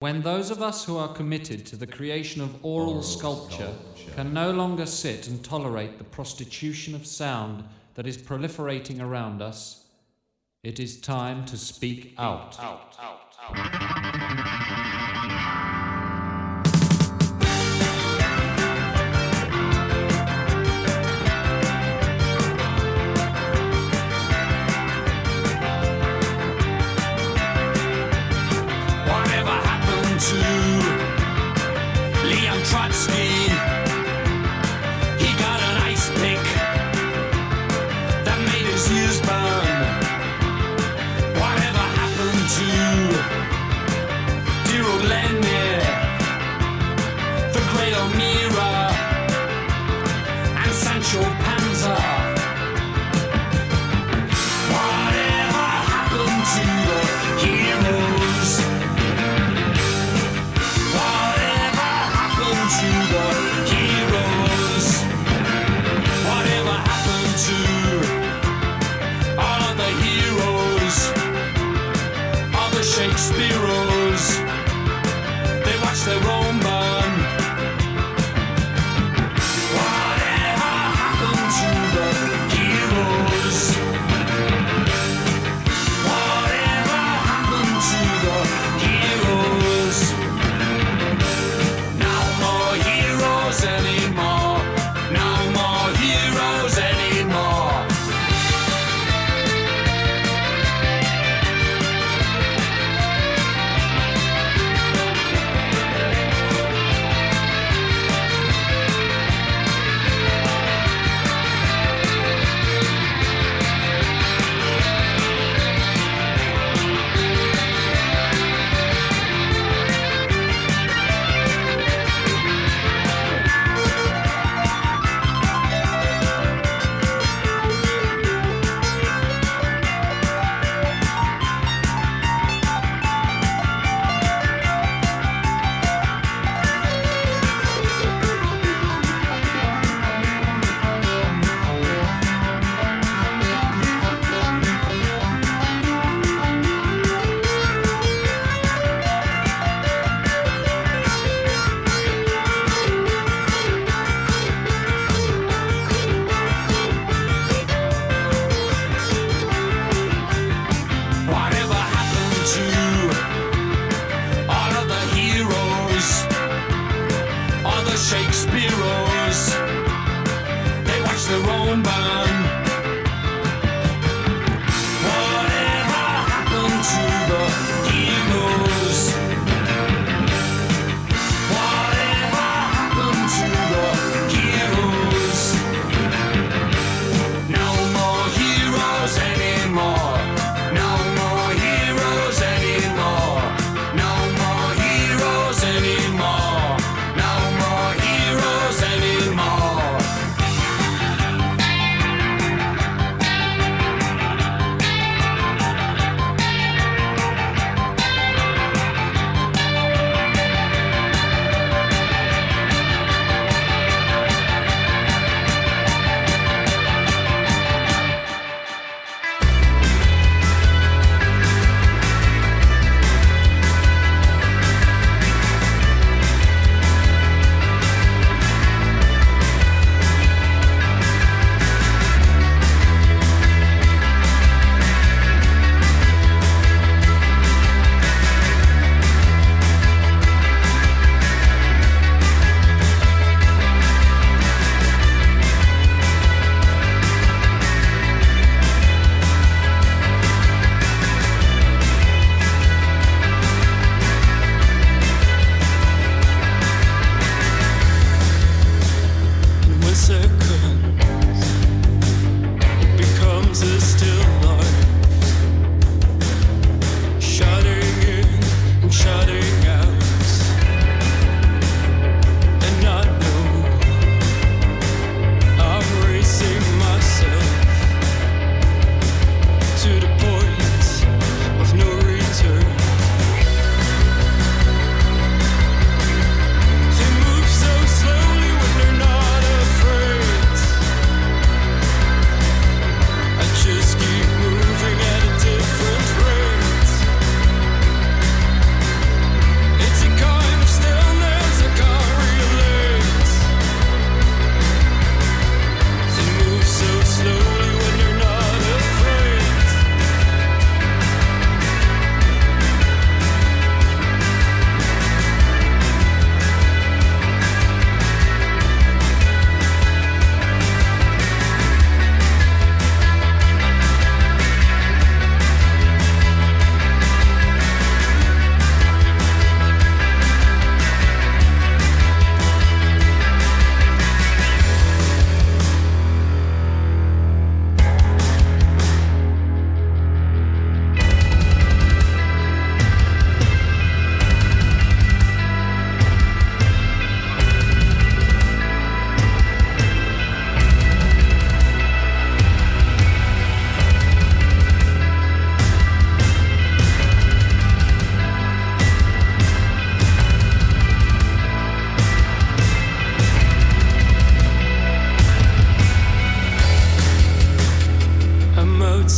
When those of us who are committed to the creation of aural, sculpture, can no longer sit and tolerate the prostitution of sound that is proliferating around us, it is time to speak out. Whatever Trotsky?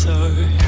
so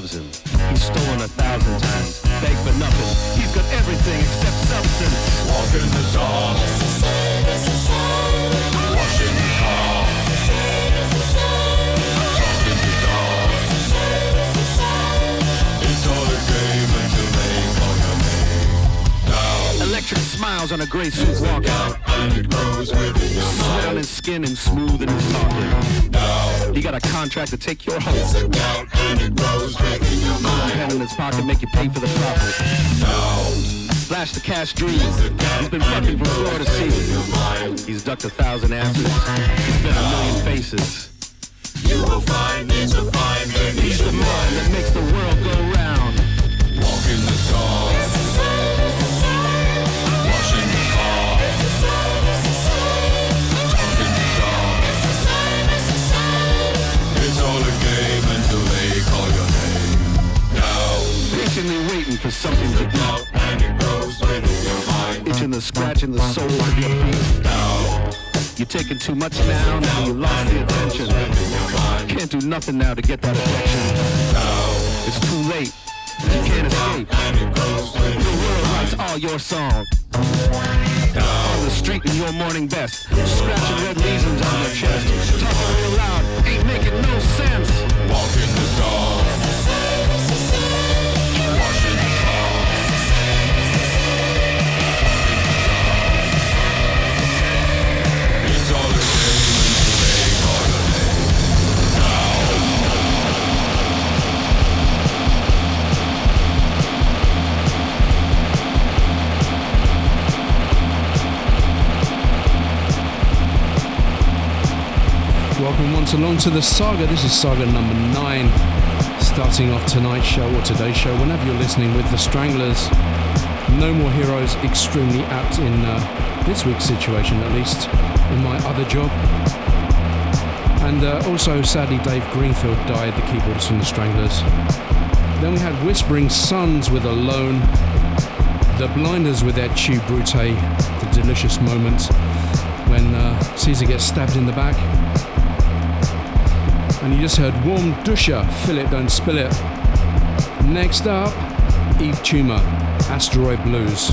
loves him. He's stolen a thousand times, begged for nothing. He's got everything except substance. Walk in the the car. Tossed the a game until they call your name. Electric smiles on a gray suit walkout. And it grows within your Sweat on his skin and smooth in his talking. He got a contract to take your home. Sit down and it grows within your mind. Pen in his pocket, make you pay for the profit. Flash the cash dreams. He's been fucking from floor to ceiling. He's ducked a thousand asses. He's been a million faces. You will find it's a fine. He's the man that makes the world go round. Walk in the dark. For something to do. out and it grows within your mind. Itching the scratching the soles of your feet. Now, You're taking too much now, now you lost the attention. Can't do nothing now to get that attention. It's too late. You can't escape. The world writes all your songs. On the street in your morning best. Scratching red lesions on your chest. Talking real loud. Ain't making no sense. Walk in the dark. Welcome once along to the saga. This is saga number nine. Starting off tonight's show or today's show, whenever you're listening with the Stranglers. No More Heroes, extremely apt in uh, this week's situation, at least in my other job. And uh, also, sadly, Dave Greenfield died, the keyboardist from the Stranglers. Then we had Whispering Sons with Alone, the Blinders with their Tube Brute, the delicious moment when uh, Caesar gets stabbed in the back. And you just heard Warm Dusha, Fill It, Don't Spill It. Next up, Eve Tumor, Asteroid Blues.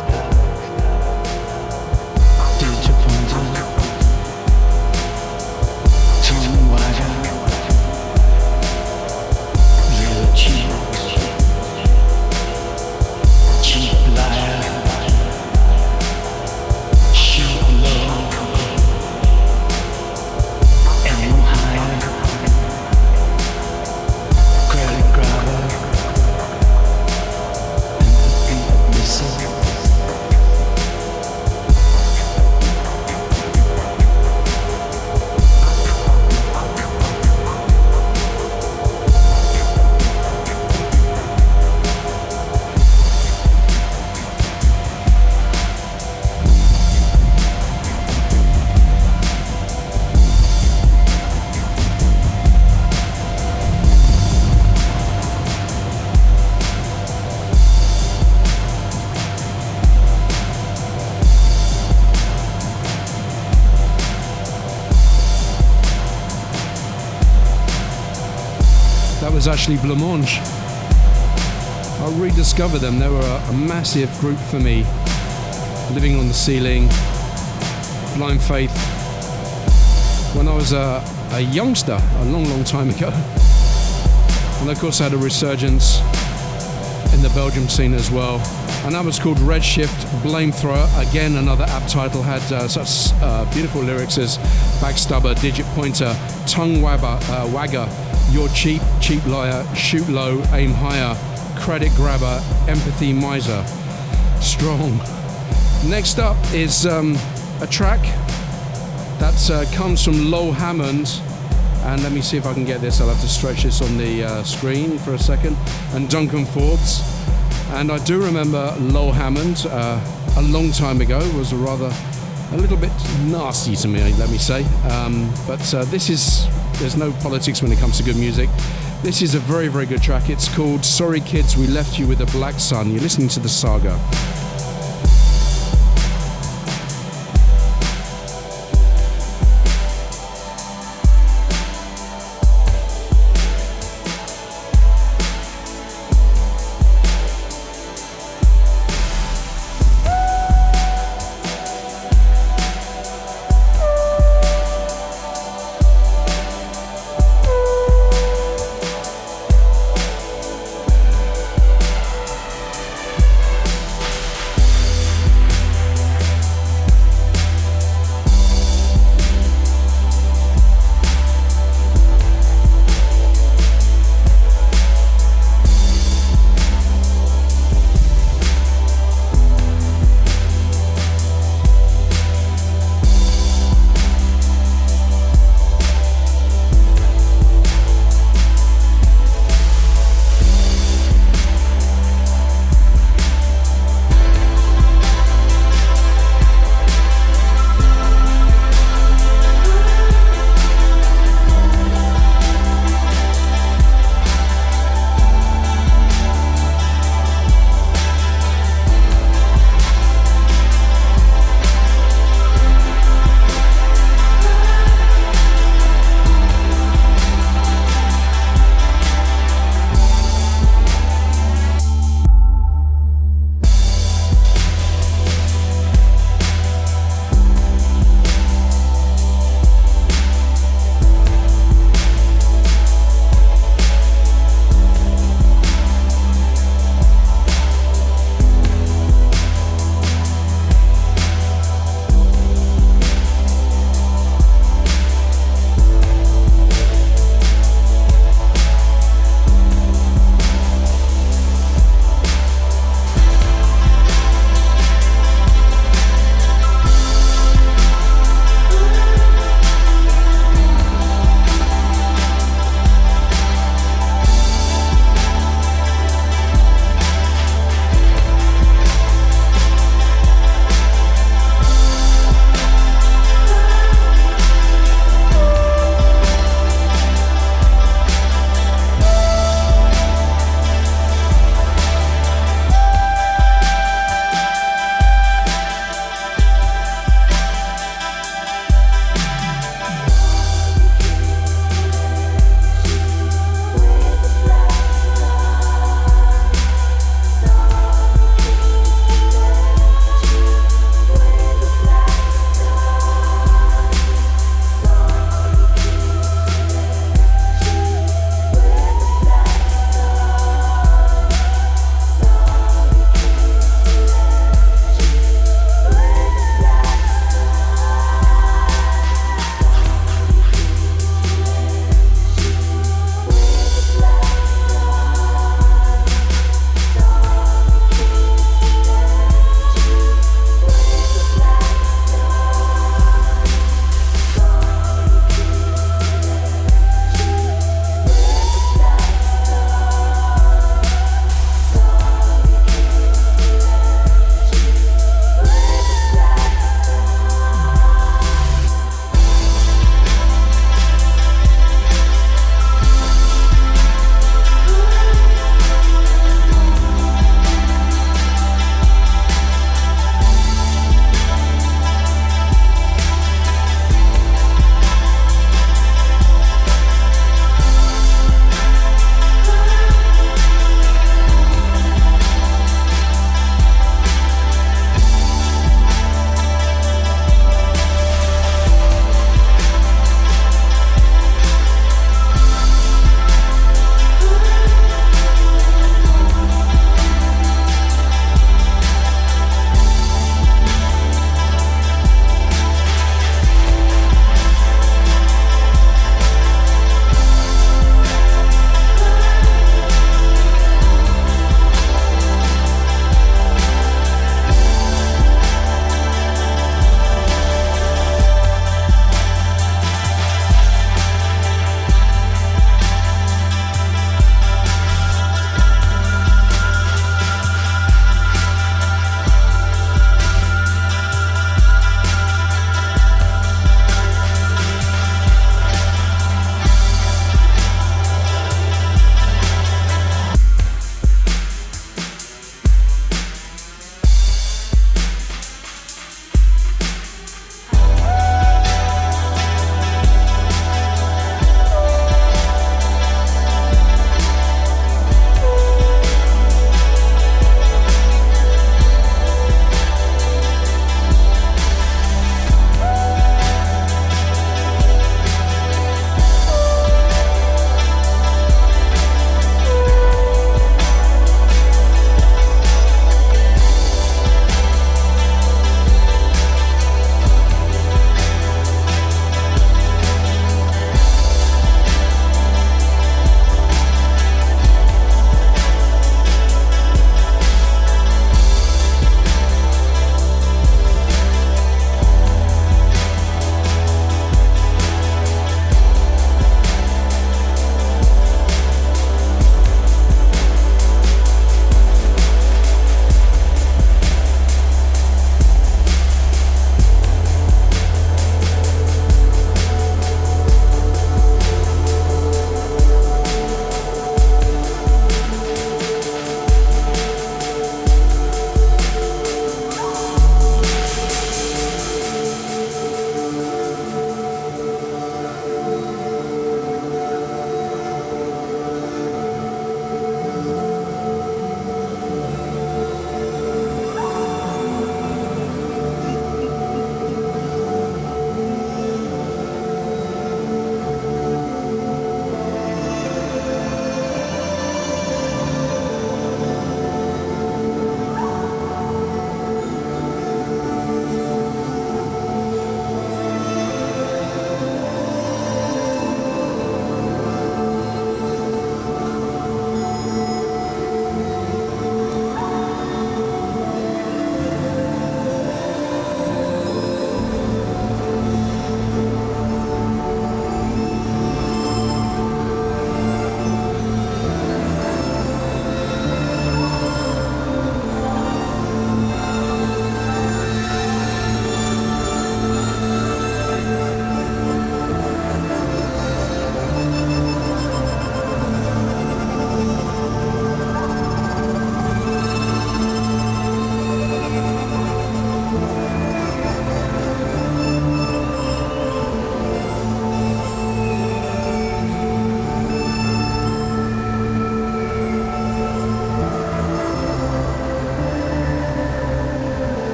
actually Blancmange. I rediscovered them. They were a, a massive group for me. Living on the Ceiling, Blind Faith. When I was a, a youngster, a long, long time ago. And of course, I had a resurgence in the Belgium scene as well. And that was called Redshift Blamethrower. Again, another app title had uh, such uh, beautiful lyrics as Backstabber, Digit Pointer, Tongue wabber, uh, Wagger, You're Cheap, Cheap Liar, Shoot Low, Aim Higher, Credit Grabber, Empathy Miser. Strong. Next up is um, a track that uh, comes from Lowell Hammond. And let me see if I can get this. I'll have to stretch this on the uh, screen for a second. And Duncan Forbes. And I do remember Lowell Hammond uh, a long time ago was a rather a little bit nasty to me, let me say. Um, but uh, this is there's no politics when it comes to good music. This is a very very good track. It's called "Sorry Kids, We Left You with a Black Sun." You're listening to the saga.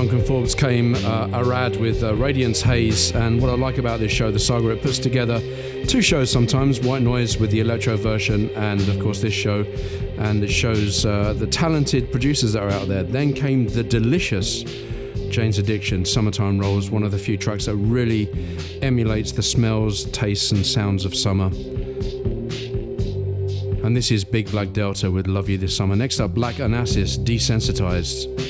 Duncan Forbes came uh, Arad with uh, Radiance Haze. And what I like about this show, the saga, it puts together two shows sometimes White Noise with the electro version, and of course this show. And it shows uh, the talented producers that are out there. Then came the delicious Jane's Addiction, Summertime Rolls, one of the few tracks that really emulates the smells, tastes, and sounds of summer. And this is Big Black Delta with Love You This Summer. Next up, Black Onassis, Desensitized.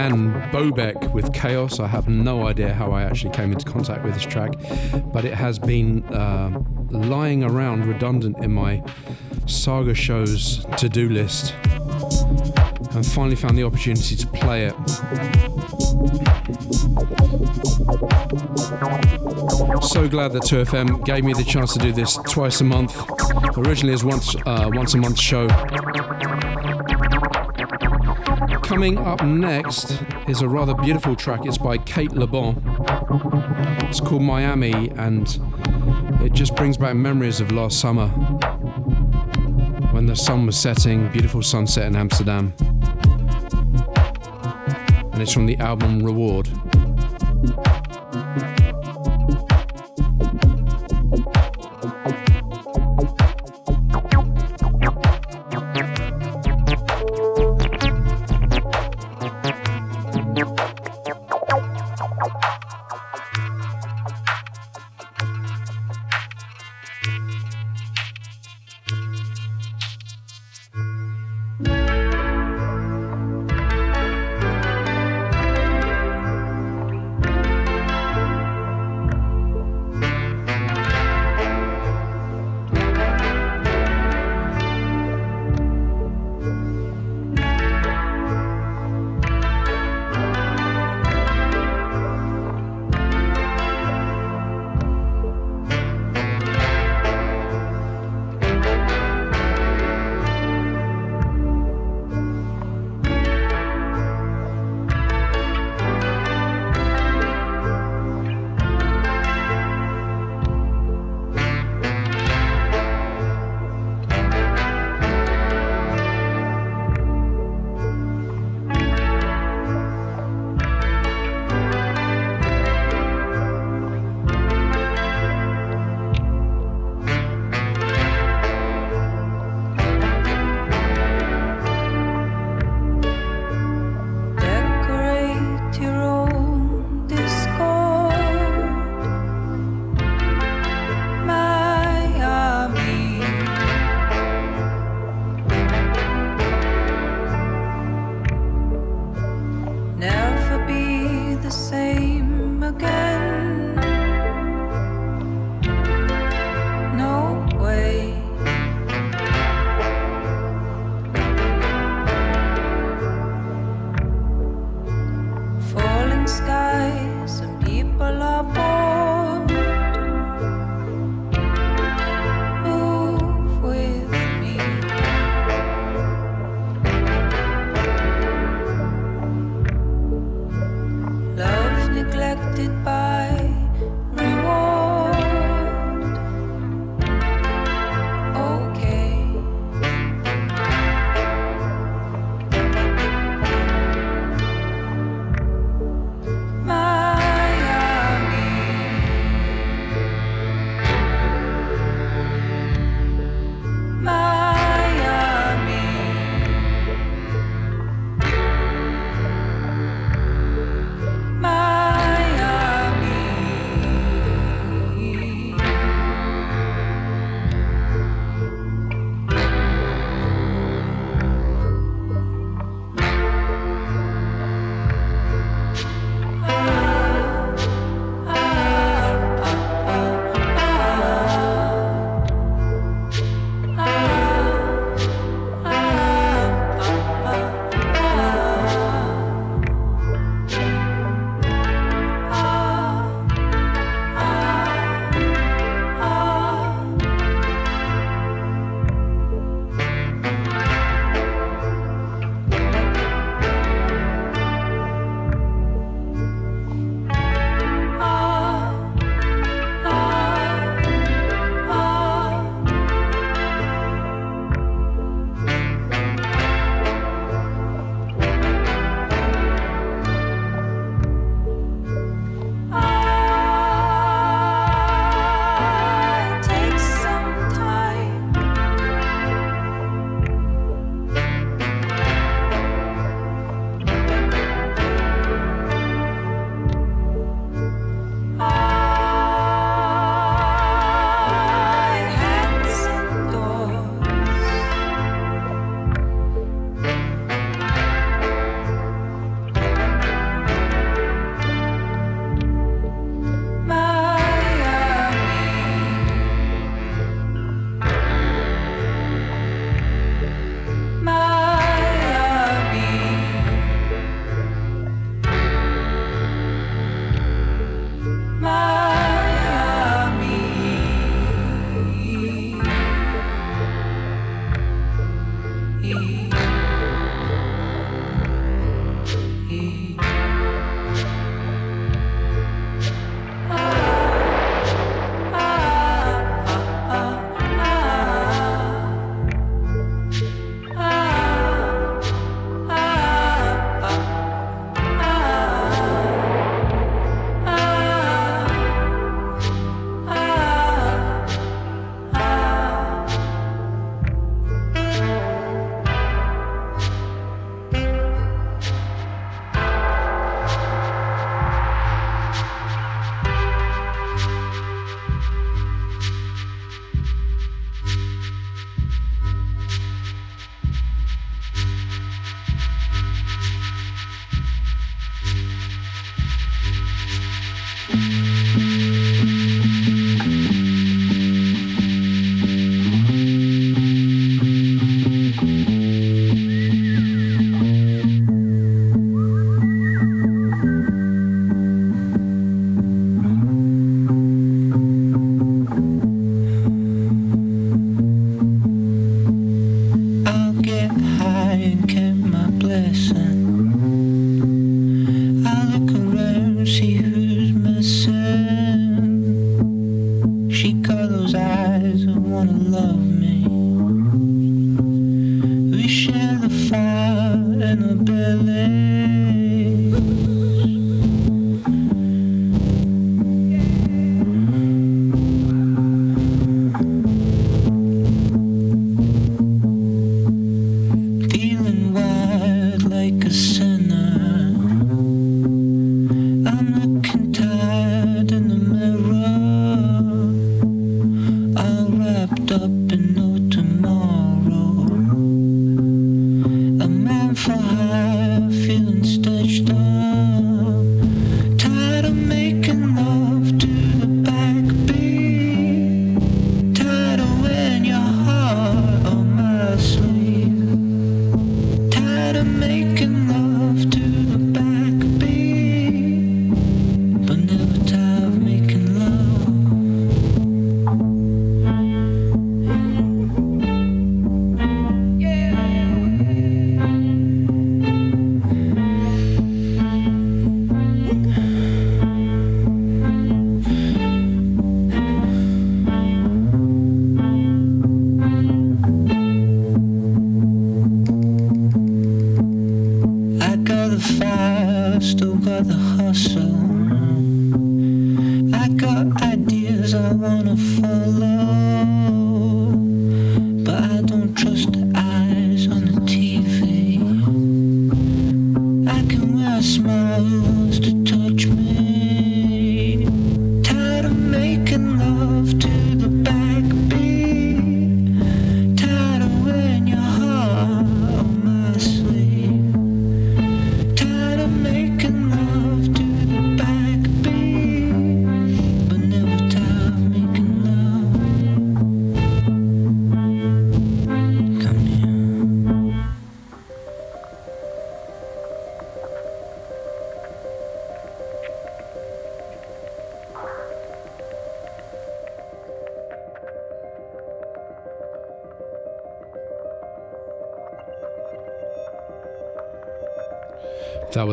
Is Bobek with Chaos. I have no idea how I actually came into contact with this track, but it has been uh, lying around redundant in my Saga shows to do list and finally found the opportunity to play it. So glad that 2FM gave me the chance to do this twice a month. Originally as once uh, once a month show. Coming up next is a rather beautiful track. It's by Cate Le Bon. It's called Miami and it just brings back memories of last summer when the sun was setting, beautiful sunset in Amsterdam. And it's from the album Reward.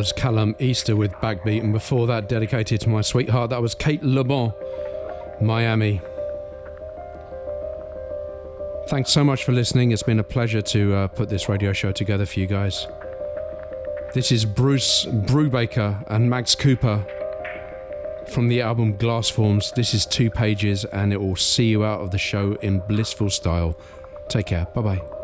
Was Callum Easter with Backbeat, and before that, dedicated to my sweetheart, that was Cate Le Bon, Miami. Thanks so much for listening. It's been a pleasure to uh, put this radio show together for you guys. This is Bruce Brubaker and Max Cooper from the album Glass Forms. This is two pages, and it will see you out of the show in blissful style. Take care. Bye bye.